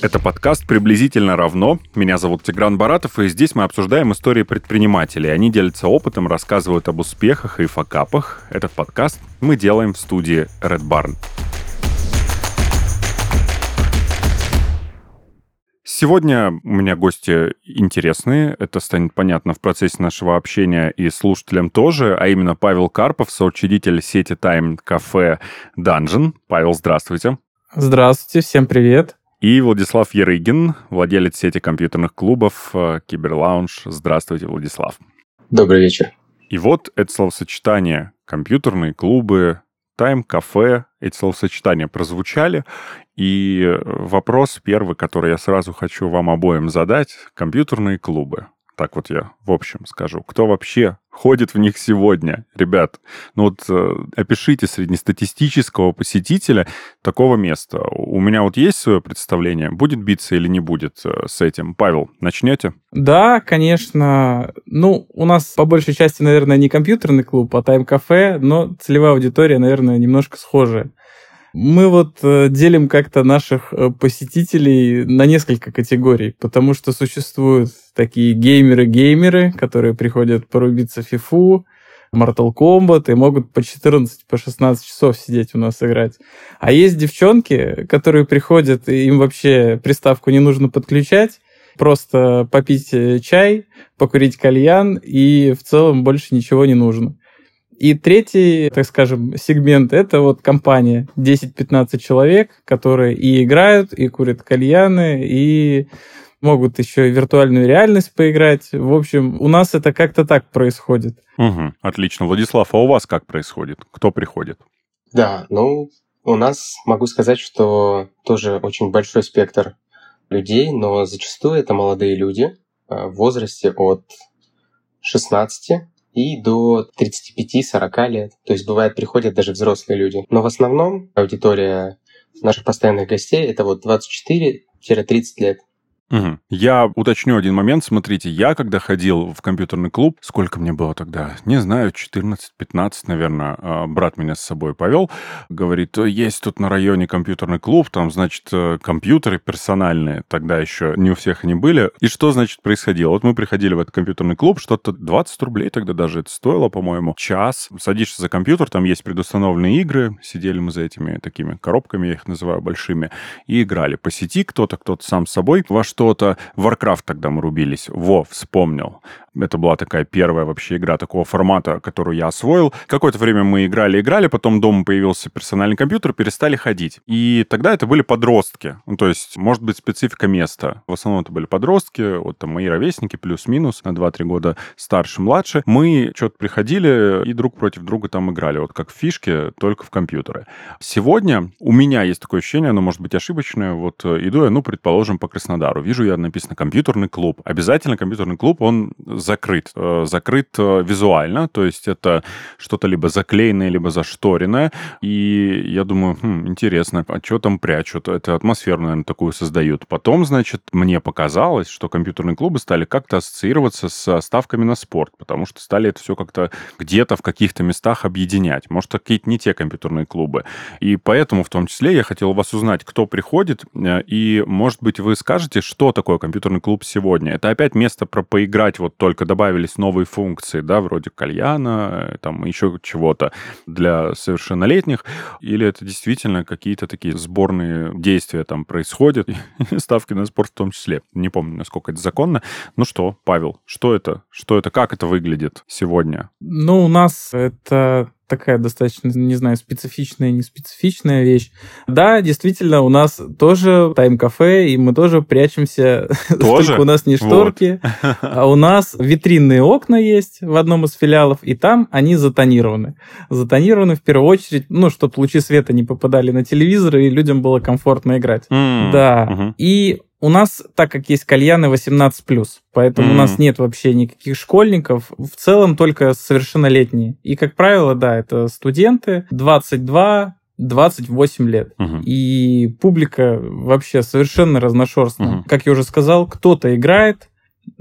Это подкаст «Приблизительно равно». Меня зовут Тигран Баратов, и здесь мы обсуждаем истории предпринимателей. Они делятся опытом, рассказывают об успехах и факапах. Этот подкаст мы делаем в студии Red Barn. Сегодня у меня гости интересные. Это станет понятно в процессе нашего общения и слушателям тоже, а именно Павел Карпов, соучредитель сети Time Cafe Dungeon. Павел, здравствуйте. Здравствуйте, всем привет. И Владислав Ерыгин, владелец сети компьютерных клубов э, Киберлаунж. Здравствуйте, Владислав. Добрый вечер. И вот это словосочетание «компьютерные клубы», «тайм», «кафе», эти словосочетания прозвучали, и вопрос первый, который я сразу хочу вам обоим задать, компьютерные клубы. Так вот я в общем скажу. Кто вообще ходит в них сегодня, ребят? Ну вот э, опишите среднестатистического посетителя такого места. У меня вот есть свое представление, будет биться или не будет э, с этим. Павел, начнете? Да, конечно. Ну, у нас по большей части, наверное, не компьютерный клуб, а тайм-кафе, но целевая аудитория, наверное, немножко схожая. Мы вот э, делим как-то наших э, посетителей на несколько категорий, потому что существуют такие геймеры-геймеры, которые приходят порубиться фифу, Mortal Kombat и могут по 14, по 16 часов сидеть у нас играть. А есть девчонки, которые приходят, и им вообще приставку не нужно подключать, просто попить э, чай, покурить кальян, и в целом больше ничего не нужно. И третий, так скажем, сегмент — это вот компания, 10-15 человек, которые и играют, и курят кальяны, и могут еще и виртуальную реальность поиграть. В общем, у нас это как-то так происходит. Угу, отлично. Владислав, а у вас как происходит? Кто приходит? Да, ну, у нас могу сказать, что тоже очень большой спектр людей, но зачастую это молодые люди э, в возрасте от 16 и до 35-40 лет. То есть бывает приходят даже взрослые люди. Но в основном аудитория наших постоянных гостей это вот 24-30 лет. Угу. Я уточню один момент. Смотрите, я когда ходил в компьютерный клуб, сколько мне было тогда? Не знаю, 14-15, наверное. А, брат меня с собой повел. Говорит, есть тут на районе компьютерный клуб, там, значит, э, компьютеры персональные. Тогда еще не у всех они были. И что, значит, происходило? Вот мы приходили в этот компьютерный клуб, что-то 20 рублей тогда даже это стоило, по-моему, час. Садишься за компьютер, там есть предустановленные игры. Сидели мы за этими такими коробками, я их называю большими, и играли. По сети кто-то, кто-то сам с собой. Во что-то. Warcraft тогда мы рубились. Во, вспомнил. Это была такая первая вообще игра такого формата, которую я освоил. Какое-то время мы играли-играли, потом дома появился персональный компьютер, перестали ходить. И тогда это были подростки. Ну, то есть, может быть, специфика места. В основном это были подростки, вот там мои ровесники, плюс-минус, на 2-3 года старше, младше. Мы что-то приходили и друг против друга там играли. Вот как фишки, только в компьютеры. Сегодня у меня есть такое ощущение, оно может быть ошибочное. Вот э, иду я, ну, предположим, по Краснодару вижу я написано компьютерный клуб. Обязательно компьютерный клуб, он закрыт. Э, закрыт э, визуально, то есть это что-то либо заклеенное, либо зашторенное. И я думаю, хм, интересно, а что там прячут? Это атмосферу, наверное, такую создают. Потом, значит, мне показалось, что компьютерные клубы стали как-то ассоциироваться с ставками на спорт, потому что стали это все как-то где-то в каких-то местах объединять. Может, какие-то не те компьютерные клубы. И поэтому, в том числе, я хотел у вас узнать, кто приходит, э, и, может быть, вы скажете, что что такое компьютерный клуб сегодня? Это опять место про поиграть, вот только добавились новые функции, да, вроде кальяна, э, там еще чего-то для совершеннолетних, или это действительно какие-то такие сборные действия там происходят, ставки на спорт в том числе. Не помню, насколько это законно. Ну что, Павел, что это? Что это? Как это выглядит сегодня? Ну, у нас это такая достаточно, не знаю, специфичная, не специфичная вещь. Да, действительно, у нас тоже тайм-кафе, и мы тоже прячемся. Тоже? Только у нас не шторки, вот. а у нас витринные окна есть в одном из филиалов, и там они затонированы. Затонированы в первую очередь, ну, чтобы лучи света не попадали на телевизор, и людям было комфортно играть. Mm. Да. Uh-huh. И у нас, так как есть кальяны 18+, поэтому mm. у нас нет вообще никаких школьников, в целом только совершеннолетние. И, как правило, да, это студенты 22, 28 лет. Угу. И публика вообще совершенно разношерстная. Угу. Как я уже сказал, кто-то играет,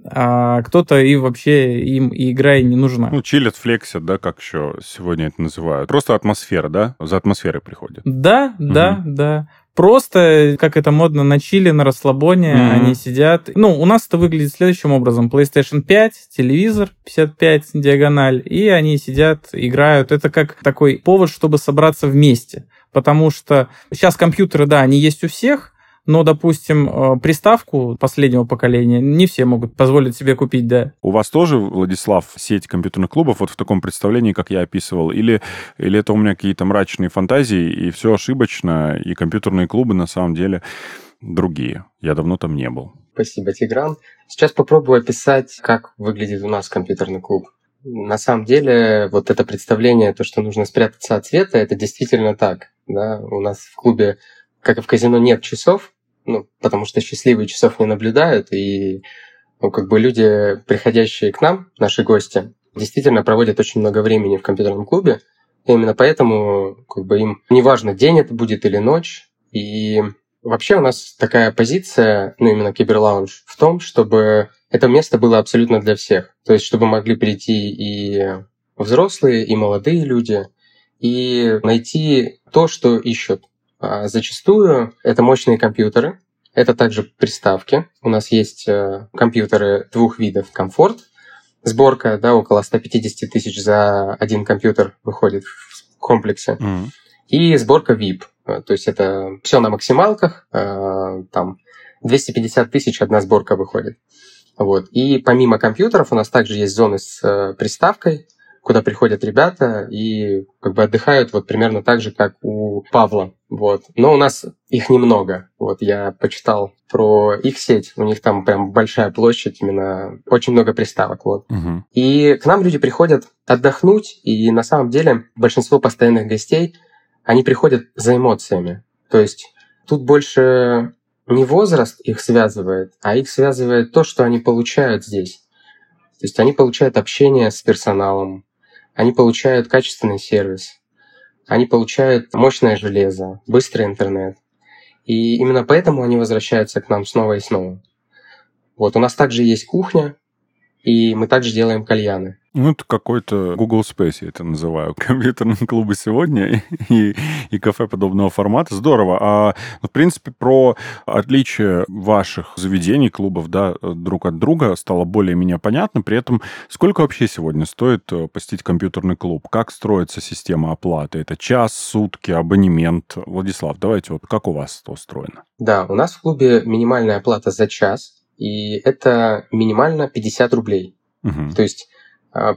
а кто-то и вообще им и игра и не нужна. Ну, чилят, флексят, да, как еще сегодня это называют. Просто атмосфера, да? За атмосферой приходит. Да, угу. да, да. Просто, как это модно, на чили, на расслабоне, mm-hmm. они сидят. Ну, у нас это выглядит следующим образом. PlayStation 5, телевизор 55 диагональ, и они сидят, играют. Это как такой повод, чтобы собраться вместе. Потому что сейчас компьютеры, да, они есть у всех, но, допустим, э, приставку последнего поколения не все могут позволить себе купить, да. У вас тоже, Владислав, сеть компьютерных клубов вот в таком представлении, как я описывал? Или, или это у меня какие-то мрачные фантазии, и все ошибочно, и компьютерные клубы на самом деле другие? Я давно там не был. Спасибо, Тигран. Сейчас попробую описать, как выглядит у нас компьютерный клуб. На самом деле, вот это представление, то, что нужно спрятаться от света, это действительно так. Да? У нас в клубе, как и в казино, нет часов, ну, потому что счастливые часов не наблюдают, и ну, как бы люди, приходящие к нам, наши гости, действительно проводят очень много времени в компьютерном клубе, и именно поэтому как бы им неважно, день это будет или ночь, и вообще у нас такая позиция, ну, именно киберлаунж, в том, чтобы это место было абсолютно для всех. То есть, чтобы могли прийти и взрослые, и молодые люди, и найти то, что ищут. А зачастую это мощные компьютеры, это также приставки. У нас есть э, компьютеры двух видов. Комфорт, сборка, да, около 150 тысяч за один компьютер выходит в комплексе. Mm. И сборка VIP. Э, то есть это все на максималках, э, там 250 тысяч одна сборка выходит. Вот. И помимо компьютеров у нас также есть зоны с приставкой, куда приходят ребята и как бы отдыхают вот примерно так же, как у Павла. Вот. Но у нас их немного. Вот я почитал про их сеть. У них там прям большая площадь, именно очень много приставок. Вот. Угу. И к нам люди приходят отдохнуть, и на самом деле большинство постоянных гостей, они приходят за эмоциями. То есть тут больше не возраст их связывает, а их связывает то, что они получают здесь. То есть они получают общение с персоналом, они получают качественный сервис, они получают мощное железо, быстрый интернет. И именно поэтому они возвращаются к нам снова и снова. Вот у нас также есть кухня, и мы также делаем кальяны. Ну, это какой-то Google Space, я это называю. Компьютерные клубы сегодня и, и кафе подобного формата. Здорово. А, ну, в принципе, про отличие ваших заведений, клубов, да, друг от друга стало более-менее понятно. При этом, сколько вообще сегодня стоит э, посетить компьютерный клуб? Как строится система оплаты? Это час, сутки, абонемент? Владислав, давайте вот как у вас это устроено? Да, у нас в клубе минимальная оплата за час, и это минимально 50 рублей. Угу. То есть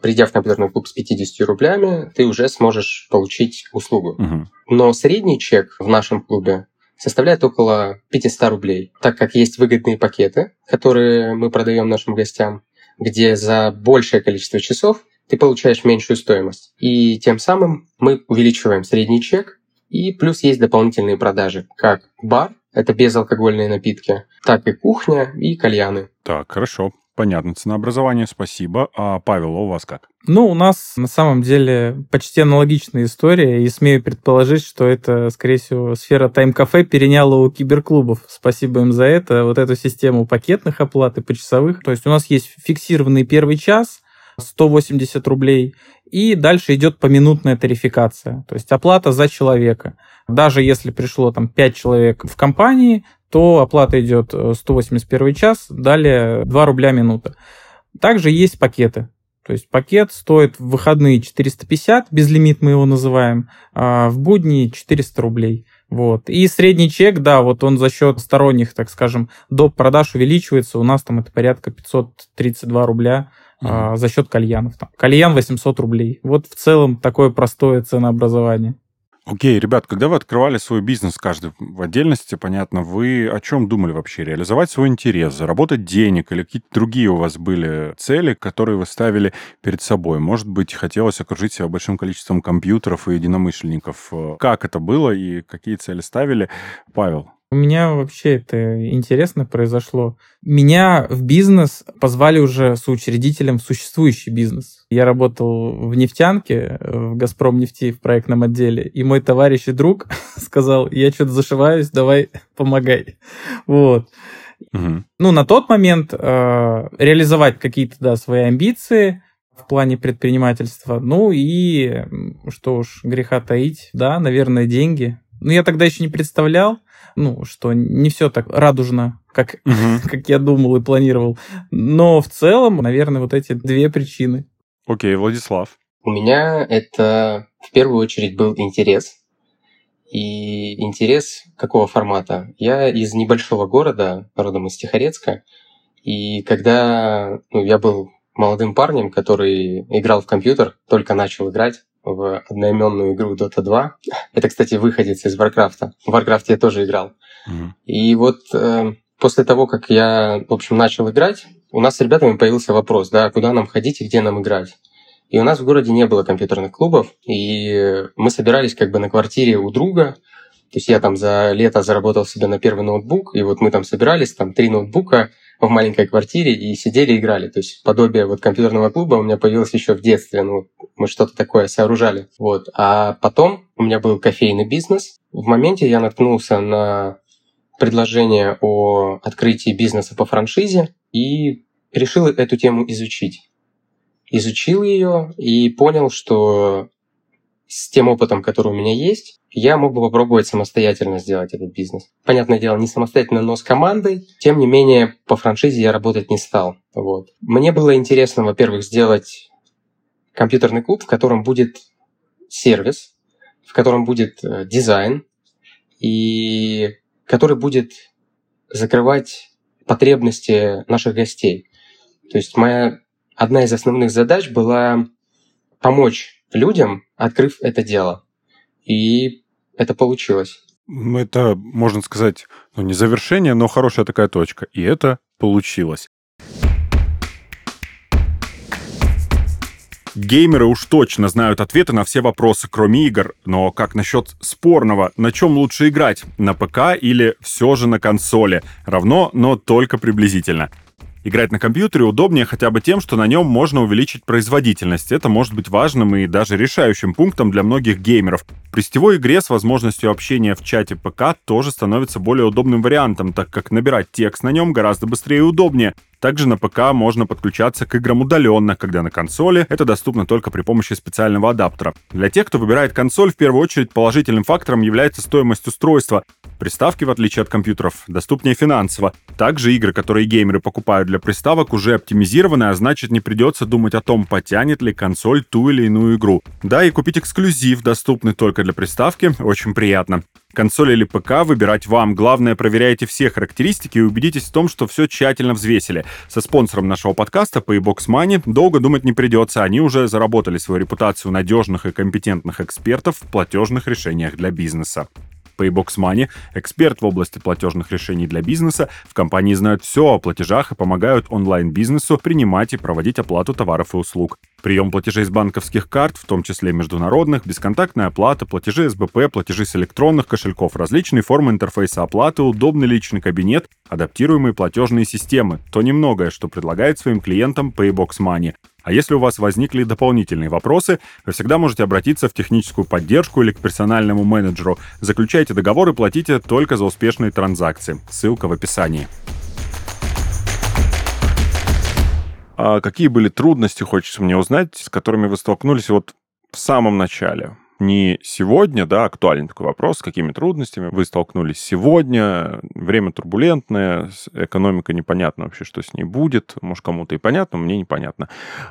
придя в компьютерный клуб с 50 рублями, ты уже сможешь получить услугу. Угу. Но средний чек в нашем клубе составляет около 500 рублей, так как есть выгодные пакеты, которые мы продаем нашим гостям, где за большее количество часов ты получаешь меньшую стоимость. И тем самым мы увеличиваем средний чек, и плюс есть дополнительные продажи, как бар, это безалкогольные напитки, так и кухня и кальяны. Так, хорошо. Понятно, ценообразование, спасибо. А Павел, а у вас как? Ну, у нас на самом деле почти аналогичная история, и смею предположить, что это, скорее всего, сфера тайм-кафе переняла у киберклубов. Спасибо им за это. Вот эту систему пакетных оплат и почасовых. То есть у нас есть фиксированный первый час, 180 рублей, и дальше идет поминутная тарификация, то есть оплата за человека. Даже если пришло там 5 человек в компании, то оплата идет 181 э, час, далее 2 рубля минута. Также есть пакеты. То есть пакет стоит в выходные 450, безлимит мы его называем, а в будни 400 рублей. Вот. И средний чек, да, вот он за счет сторонних, так скажем, доп. продаж увеличивается. У нас там это порядка 532 рубля mm-hmm. а, за счет кальянов. Там. Кальян 800 рублей. Вот в целом такое простое ценообразование. Окей, ребят, когда вы открывали свой бизнес, каждый в отдельности, понятно, вы о чем думали вообще? Реализовать свой интерес, заработать денег или какие-то другие у вас были цели, которые вы ставили перед собой? Может быть, хотелось окружить себя большим количеством компьютеров и единомышленников. Как это было и какие цели ставили? Павел, у меня вообще это интересно произошло. Меня в бизнес позвали уже соучредителем в существующий бизнес. Я работал в нефтянке, в «Газпром нефти» в проектном отделе, и мой товарищ и друг сказал, я что-то зашиваюсь, давай помогай. Вот. Угу. Ну, на тот момент э, реализовать какие-то, да, свои амбиции, в плане предпринимательства. Ну и что уж греха таить, да, наверное, деньги. Ну, я тогда еще не представлял, ну, что не все так радужно, как, угу. как я думал и планировал. Но в целом, наверное, вот эти две причины. Окей, Владислав. У меня это в первую очередь был интерес. И интерес какого формата? Я из небольшого города, родом из Тихорецка, и когда ну, я был молодым парнем, который играл в компьютер, только начал играть в одноименную игру Dota 2. Это, кстати, выходец из Warcraft. В Warcraft я тоже играл. Mm-hmm. И вот э, после того, как я, в общем, начал играть, у нас с ребятами появился вопрос, да, куда нам ходить и где нам играть. И у нас в городе не было компьютерных клубов, и мы собирались как бы на квартире у друга, то есть я там за лето заработал себе на первый ноутбук, и вот мы там собирались, там три ноутбука, в маленькой квартире и сидели играли. То есть подобие вот компьютерного клуба у меня появилось еще в детстве. Ну, мы что-то такое сооружали. Вот. А потом у меня был кофейный бизнес. В моменте я наткнулся на предложение о открытии бизнеса по франшизе и решил эту тему изучить. Изучил ее и понял, что с тем опытом, который у меня есть, я мог бы попробовать самостоятельно сделать этот бизнес. Понятное дело, не самостоятельно, но с командой. Тем не менее, по франшизе я работать не стал. Вот. Мне было интересно, во-первых, сделать компьютерный клуб, в котором будет сервис, в котором будет э, дизайн, и который будет закрывать потребности наших гостей. То есть моя одна из основных задач была помочь людям, открыв это дело. И это получилось. Это, можно сказать, ну, не завершение, но хорошая такая точка. И это получилось. Геймеры уж точно знают ответы на все вопросы, кроме игр. Но как насчет спорного? На чем лучше играть? На ПК или все же на консоли? Равно, но только приблизительно. Играть на компьютере удобнее хотя бы тем, что на нем можно увеличить производительность. Это может быть важным и даже решающим пунктом для многих геймеров. При сетевой игре с возможностью общения в чате ПК тоже становится более удобным вариантом, так как набирать текст на нем гораздо быстрее и удобнее. Также на ПК можно подключаться к играм удаленно, когда на консоли это доступно только при помощи специального адаптера. Для тех, кто выбирает консоль, в первую очередь положительным фактором является стоимость устройства. Приставки, в отличие от компьютеров, доступнее финансово. Также игры, которые геймеры покупают для приставок, уже оптимизированы, а значит не придется думать о том, потянет ли консоль ту или иную игру. Да, и купить эксклюзив, доступный только для приставки, очень приятно. Консоль или ПК выбирать вам. Главное, проверяйте все характеристики и убедитесь в том, что все тщательно взвесили. Со спонсором нашего подкаста Paybox Money долго думать не придется. Они уже заработали свою репутацию надежных и компетентных экспертов в платежных решениях для бизнеса. Paybox Money, эксперт в области платежных решений для бизнеса. В компании знают все о платежах и помогают онлайн-бизнесу принимать и проводить оплату товаров и услуг. Прием платежей с банковских карт, в том числе международных, бесконтактная оплата, платежи СБП, платежи с электронных кошельков, различные формы интерфейса оплаты, удобный личный кабинет, адаптируемые платежные системы. То немногое, что предлагает своим клиентам Paybox Money. А если у вас возникли дополнительные вопросы, вы всегда можете обратиться в техническую поддержку или к персональному менеджеру. Заключайте договор и платите только за успешные транзакции. Ссылка в описании. А какие были трудности, хочется мне узнать, с которыми вы столкнулись вот в самом начале? Не сегодня, да, актуальный такой вопрос, с какими трудностями вы столкнулись сегодня, время турбулентное, экономика непонятно вообще, что с ней будет, может, кому-то и понятно, мне непонятно.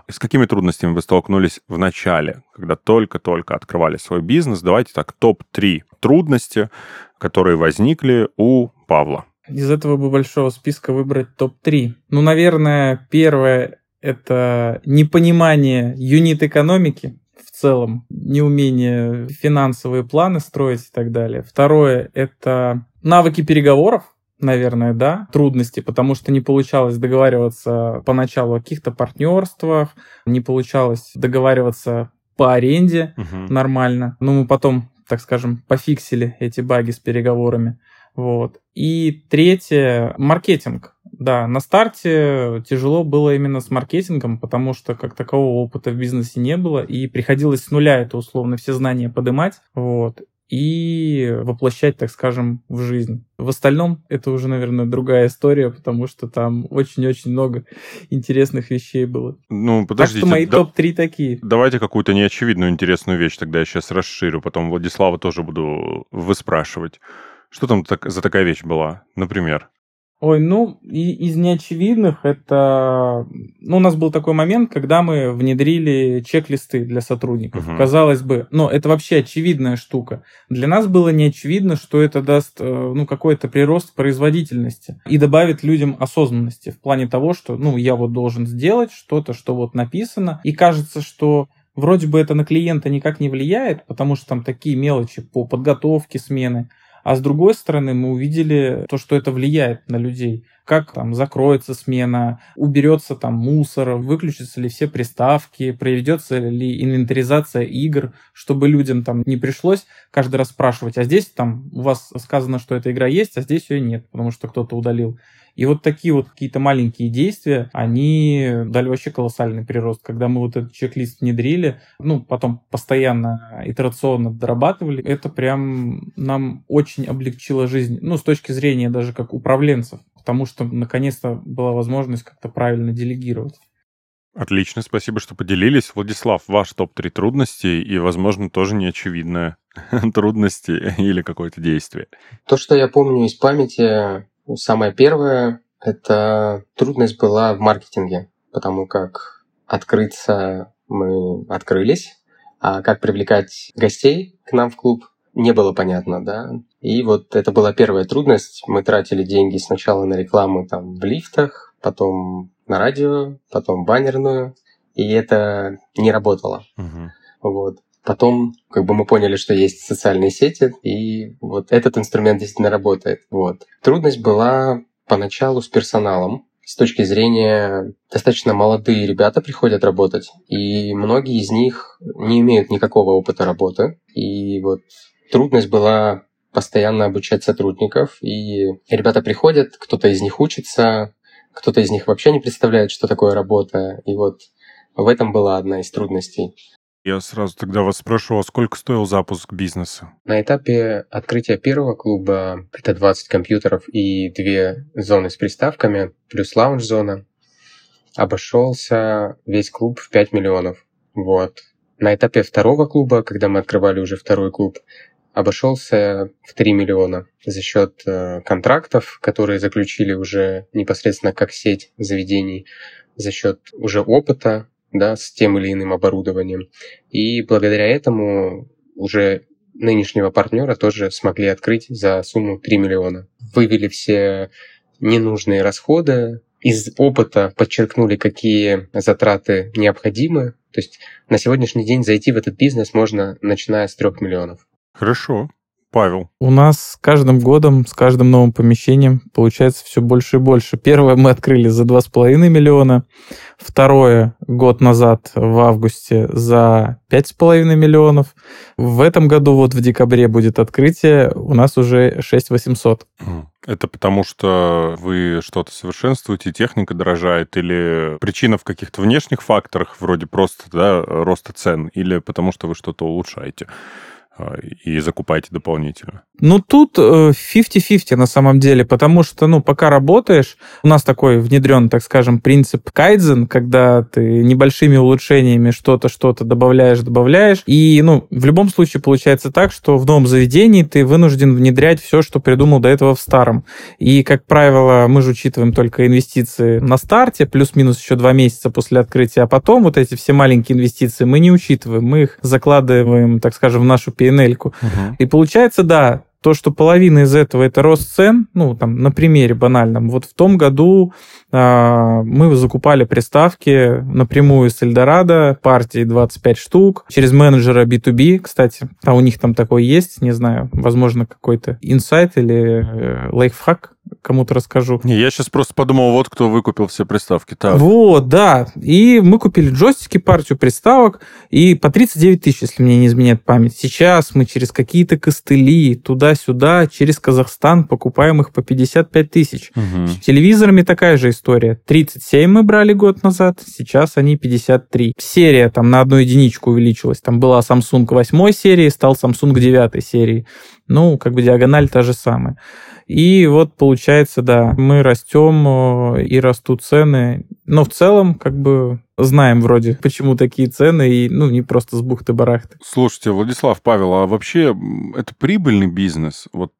С какими трудностями вы столкнулись в начале, когда только-только открывали свой бизнес? Давайте так, топ-3 трудности, которые возникли у Павла. Из этого бы большого списка выбрать топ-3. Ну, наверное, первое — это непонимание юнит-экономики, целом, неумение финансовые планы строить и так далее. Второе — это навыки переговоров, наверное, да, трудности, потому что не получалось договариваться поначалу о каких-то партнерствах, не получалось договариваться по аренде угу. нормально. Но мы потом, так скажем, пофиксили эти баги с переговорами. Вот. И третье — маркетинг. Да, на старте тяжело было именно с маркетингом, потому что как такового опыта в бизнесе не было, и приходилось с нуля это условно все знания подымать, вот, и воплощать, так скажем, в жизнь. В остальном это уже, наверное, другая история, потому что там очень-очень много интересных вещей было. Ну, подождите. Так что мои да, топ-3 такие. Давайте какую-то неочевидную интересную вещь тогда я сейчас расширю, потом Владислава тоже буду выспрашивать. Что там так, за такая вещь была, например? Ой, ну, и из неочевидных это... Ну, у нас был такой момент, когда мы внедрили чек-листы для сотрудников. Угу. Казалось бы, но это вообще очевидная штука. Для нас было неочевидно, что это даст, э, ну, какой-то прирост производительности и добавит людям осознанности в плане того, что, ну, я вот должен сделать что-то, что вот написано, и кажется, что вроде бы это на клиента никак не влияет, потому что там такие мелочи по подготовке смены, а с другой стороны, мы увидели то, что это влияет на людей. Как там закроется смена, уберется там мусор, выключатся ли все приставки, проведется ли инвентаризация игр, чтобы людям там не пришлось каждый раз спрашивать, а здесь там у вас сказано, что эта игра есть, а здесь ее нет, потому что кто-то удалил. И вот такие вот какие-то маленькие действия, они дали вообще колоссальный прирост. Когда мы вот этот чек-лист внедрили, ну, потом постоянно итерационно дорабатывали, это прям нам очень облегчило жизнь, ну, с точки зрения даже как управленцев, потому что наконец-то была возможность как-то правильно делегировать. Отлично, спасибо, что поделились. Владислав, ваш топ-3 трудностей и, возможно, тоже неочевидные трудности или какое-то действие. То, что я помню из памяти, самое первое — это трудность была в маркетинге, потому как открыться мы открылись, а как привлекать гостей к нам в клуб не было понятно, да. И вот это была первая трудность. Мы тратили деньги сначала на рекламу там в лифтах, потом на радио, потом баннерную, и это не работало. Угу. Вот. Потом как бы мы поняли, что есть социальные сети, и вот этот инструмент действительно работает. Вот. Трудность была поначалу с персоналом, с точки зрения достаточно молодые ребята приходят работать, и многие из них не имеют никакого опыта работы. И вот трудность была постоянно обучать сотрудников, и ребята приходят, кто-то из них учится, кто-то из них вообще не представляет, что такое работа, и вот в этом была одна из трудностей. Я сразу тогда вас спрошу, а сколько стоил запуск бизнеса? На этапе открытия первого клуба это 20 компьютеров и две зоны с приставками, плюс лаунж-зона. Обошелся весь клуб в 5 миллионов. Вот. На этапе второго клуба, когда мы открывали уже второй клуб, обошелся в 3 миллиона за счет э, контрактов, которые заключили уже непосредственно как сеть заведений, за счет уже опыта, да, с тем или иным оборудованием. И благодаря этому уже нынешнего партнера тоже смогли открыть за сумму 3 миллиона. Вывели все ненужные расходы, из опыта подчеркнули, какие затраты необходимы. То есть на сегодняшний день зайти в этот бизнес можно, начиная с 3 миллионов. Хорошо. Павел. У нас с каждым годом, с каждым новым помещением получается все больше и больше. Первое мы открыли за 2,5 миллиона. Второе год назад, в августе, за 5,5 миллионов. В этом году, вот в декабре будет открытие, у нас уже 6 800. Это потому, что вы что-то совершенствуете, техника дорожает, или причина в каких-то внешних факторах, вроде просто да, роста цен, или потому что вы что-то улучшаете? А, и закупаете дополнительно? Ну, тут 50-50 э, на самом деле, потому что, ну, пока работаешь, у нас такой внедрен, так скажем, принцип кайдзен, когда ты небольшими улучшениями что-то, что-то добавляешь, добавляешь, и, ну, в любом случае получается так, что в новом заведении ты вынужден внедрять все, что придумал до этого в старом. И, как правило, мы же учитываем только инвестиции на старте, плюс-минус еще два месяца после открытия, а потом вот эти все маленькие инвестиции мы не учитываем, мы их закладываем, так скажем, в нашу pnl Угу. И получается, да, то, что половина из этого это рост цен, ну, там, на примере банальном. Вот в том году э, мы закупали приставки напрямую с Эльдорадо, партии 25 штук, через менеджера B2B, кстати, а у них там такой есть, не знаю, возможно, какой-то инсайт или э, лайфхак, кому-то расскажу. Не, я сейчас просто подумал, вот кто выкупил все приставки. Так. Вот, да. И мы купили джойстики, партию приставок, и по 39 тысяч, если мне не изменяет память. Сейчас мы через какие-то костыли туда-сюда, через Казахстан покупаем их по 55 тысяч. Угу. С телевизорами такая же история. 37 мы брали год назад, сейчас они 53. Серия там на одну единичку увеличилась. Там была Samsung 8 серии, стал Samsung 9 серии. Ну, как бы диагональ та же самая. И вот получается, да, мы растем э, и растут цены. Но в целом, как бы, знаем вроде, почему такие цены, и, ну, не просто с бухты-барахты. Слушайте, Владислав, Павел, а вообще это прибыльный бизнес? Вот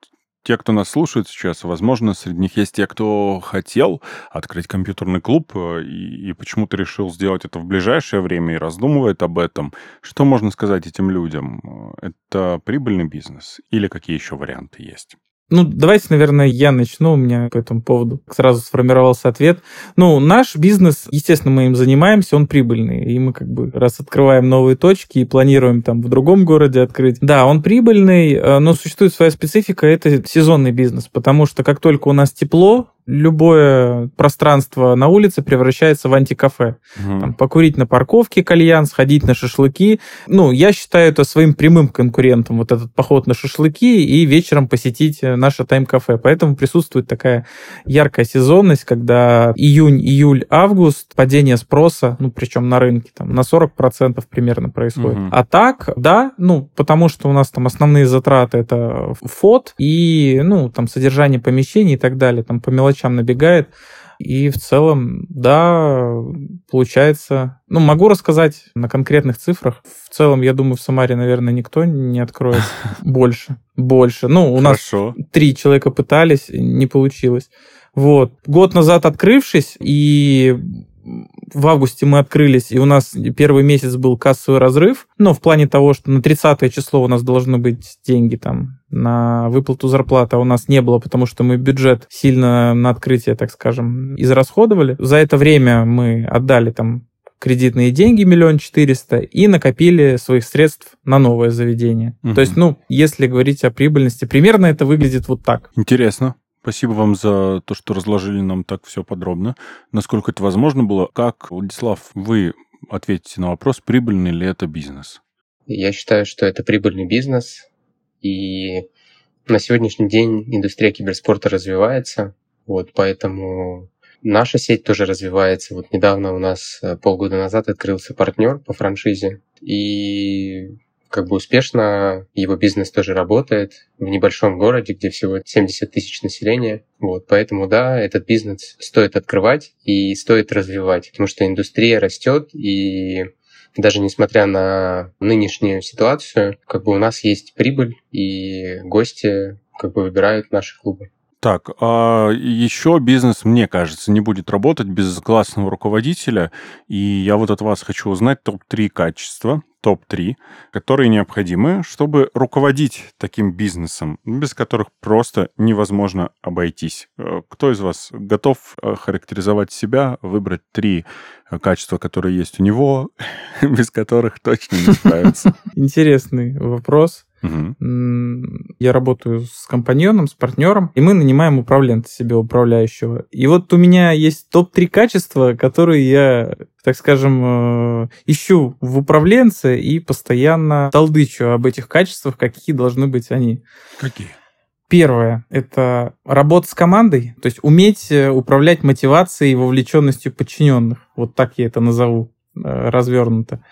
те, кто нас слушает сейчас, возможно, среди них есть те, кто хотел открыть компьютерный клуб э, и, и почему-то решил сделать это в ближайшее время и раздумывает об этом. Что можно сказать этим людям? Это прибыльный бизнес или какие еще варианты есть? Ну, давайте, наверное, я начну, у меня по этому поводу сразу сформировался ответ. Ну, наш бизнес, естественно, мы им занимаемся, он прибыльный, и мы как бы раз открываем новые точки и планируем там в другом городе открыть. Да, он прибыльный, э, но существует своя специфика, это сезонный бизнес, потому что как только у нас тепло, любое пространство на улице превращается в антикафе. Угу. Там, покурить на парковке кальян, сходить на шашлыки. Ну, я считаю это своим прямым конкурентом, вот этот поход на шашлыки и вечером посетить э, наше тайм-кафе. Поэтому присутствует такая яркая сезонность, когда июнь, июль, август, падение спроса, ну, причем на рынке, там, на 40% примерно происходит. Угу. А так, да, ну, потому что у нас там основные затраты это фот и, ну, там, содержание помещений и так далее, там, по мелочам мелочам набегает. И в целом, да, получается... Ну, могу рассказать на конкретных цифрах. В целом, я думаю, в Самаре, наверное, никто не откроет больше. Больше. Ну, у нас три человека пытались, не получилось. Вот. Год назад открывшись, и в августе мы открылись, и у нас первый месяц был кассовый разрыв, но в плане того, что на 30 число у нас должны быть деньги там на выплату зарплаты, а у нас не было, потому что мы бюджет сильно на открытие, так скажем, израсходовали. За это время мы отдали там кредитные деньги миллион четыреста и накопили своих средств на новое заведение. Угу. То есть, ну, если говорить о прибыльности, примерно это выглядит вот так. Интересно. Спасибо вам за то, что разложили нам так все подробно. Насколько это возможно было. Как, Владислав, вы ответите на вопрос, прибыльный ли это бизнес? Я считаю, что это прибыльный бизнес. И на сегодняшний день индустрия киберспорта развивается. Вот, поэтому наша сеть тоже развивается. Вот недавно у нас э, полгода назад открылся партнер по франшизе. И как бы успешно его бизнес тоже работает в небольшом городе, где всего 70 тысяч населения. Вот, поэтому, да, этот бизнес стоит открывать и стоит развивать, потому что индустрия растет, и даже несмотря на нынешнюю ситуацию, как бы у нас есть прибыль, и гости как бы выбирают наши клубы. Так, а еще бизнес, мне кажется, не будет работать без классного руководителя. И я вот от вас хочу узнать топ-3 качества, топ-3, которые необходимы, чтобы руководить таким бизнесом, без которых просто невозможно обойтись. Э, кто из вас готов э, характеризовать себя, выбрать три э, качества, которые есть у него, без которых точно не справится? Интересный вопрос. Угу. Я работаю с компаньоном, с партнером, и мы нанимаем управленца себе управляющего. И вот у меня есть топ-3 качества, которые я, так скажем, э, ищу в управленце и постоянно толдычу об этих качествах, какие должны быть они. Какие? Первое – это работа с командой, то есть уметь э, управлять мотивацией и вовлеченностью подчиненных. Вот так я это назову э, развернуто.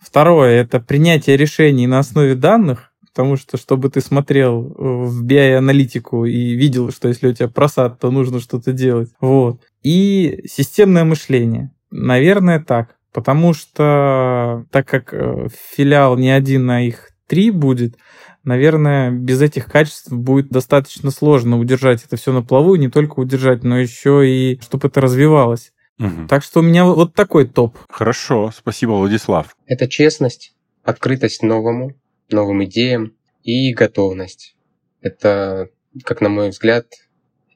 Второе – это принятие решений на основе данных, потому что, чтобы ты смотрел э, в BI-аналитику и видел, что если у тебя просад, то нужно что-то делать. Вот. И системное мышление. Наверное, так. Потому что, так как э, филиал не один, а их три будет, наверное, без этих качеств будет достаточно сложно удержать это все на плаву, не только удержать, но еще и чтобы это развивалось. Угу. Так что у меня вот такой топ. Хорошо, спасибо, Владислав. Это честность, открытость новому, новым идеям и готовность. Это, как на мой взгляд,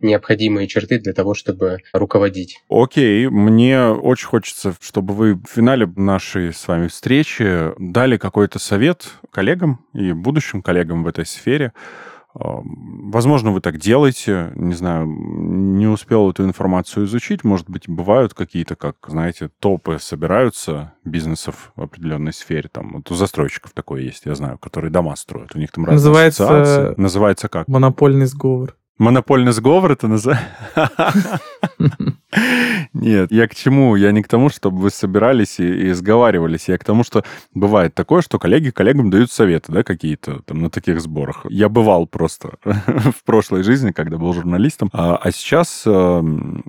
необходимые черты для того, чтобы руководить. Окей, мне очень хочется, чтобы вы в финале нашей с вами встречи дали какой-то совет коллегам и будущим коллегам в этой сфере, Возможно, вы так делаете, не знаю, не успел эту информацию изучить. Может быть, бывают какие-то, как, знаете, топы собираются бизнесов в определенной сфере. Там вот у застройщиков такое есть, я знаю, которые дома строят. У них там разные Называется... ассоциации. Называется как? Монопольный сговор. Монопольный сговор это называется? Нет, я к чему? Я не к тому, чтобы вы собирались и, и сговаривались. Я к тому, что бывает такое, что коллеги коллегам дают советы, да, какие-то там на таких сборах. Я бывал просто в прошлой жизни, когда был журналистом. А, а сейчас э,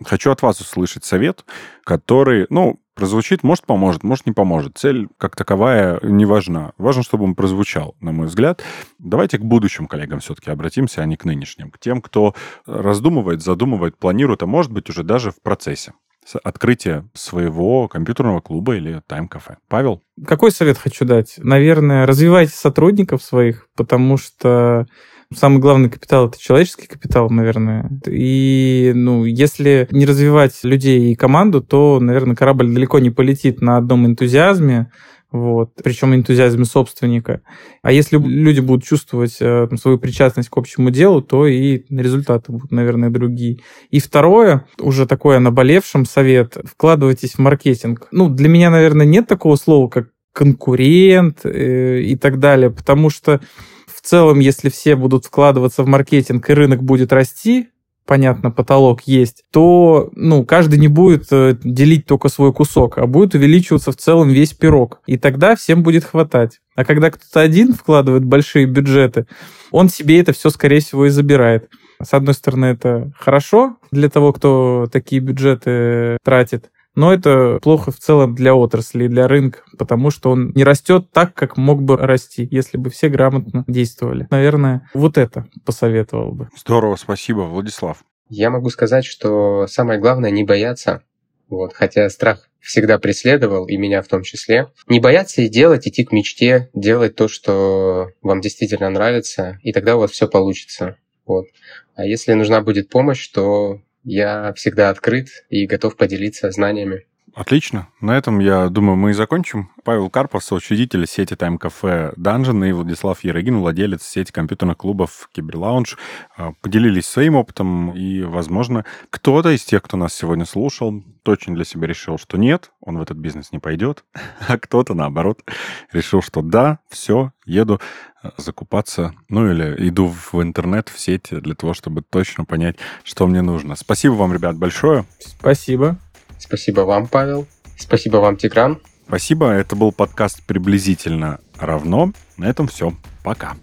хочу от вас услышать совет, который, ну, прозвучит, может, поможет, может, не поможет. Цель как таковая не важна. Важно, чтобы он прозвучал, на мой взгляд. Давайте к будущим коллегам все-таки обратимся, а не к нынешним. К тем, кто раздумывает, задумывает, планирует, а может быть уже даже в процессе открытия своего компьютерного клуба или тайм-кафе. Павел? Какой совет хочу дать? Наверное, развивайте сотрудников своих, потому что Самый главный капитал это человеческий капитал, наверное. И, ну, если не развивать людей и команду, то, наверное, корабль далеко не полетит на одном энтузиазме, вот, причем энтузиазме собственника. А если люди будут чувствовать э, свою причастность к общему делу, то и результаты будут, наверное, другие. И второе, уже такое наболевшим совет, вкладывайтесь в маркетинг. Ну, для меня, наверное, нет такого слова, как конкурент э, и так далее, потому что в целом, если все будут вкладываться в маркетинг и рынок будет расти, понятно, потолок есть, то ну, каждый не будет э, делить только свой кусок, а будет увеличиваться в целом весь пирог. И тогда всем будет хватать. А когда кто-то один вкладывает большие бюджеты, он себе это все, скорее всего, и забирает. С одной стороны, это хорошо для того, кто такие бюджеты тратит, но это плохо в целом для отрасли, для рынка, потому что он не растет так, как мог бы расти, если бы все грамотно действовали. Наверное, вот это посоветовал бы. Здорово, спасибо, Владислав. Я могу сказать, что самое главное не бояться, вот, хотя страх всегда преследовал, и меня в том числе. Не бояться и делать, идти к мечте, делать то, что вам действительно нравится, и тогда у вас все получится. Вот. А если нужна будет помощь, то я всегда открыт и готов поделиться знаниями. Отлично. На этом, я думаю, мы и закончим. Павел Карпов, соучредитель сети Тайм-кафе Dungeon и Владислав Ерогин, владелец сети компьютерных клубов Киберлаунж, а, поделились своим опытом, и, возможно, кто-то из тех, кто нас сегодня слушал, точно для себя решил, что нет, он в этот бизнес не пойдет, а кто-то, наоборот, решил, что да, все, еду а, закупаться, ну или иду в интернет, в сеть для того, чтобы точно понять, что мне нужно. Спасибо вам, ребят, большое. Спасибо. Спасибо вам, Павел. Спасибо вам, Тигран. Спасибо. Это был подкаст «Приблизительно равно». На этом все. Пока.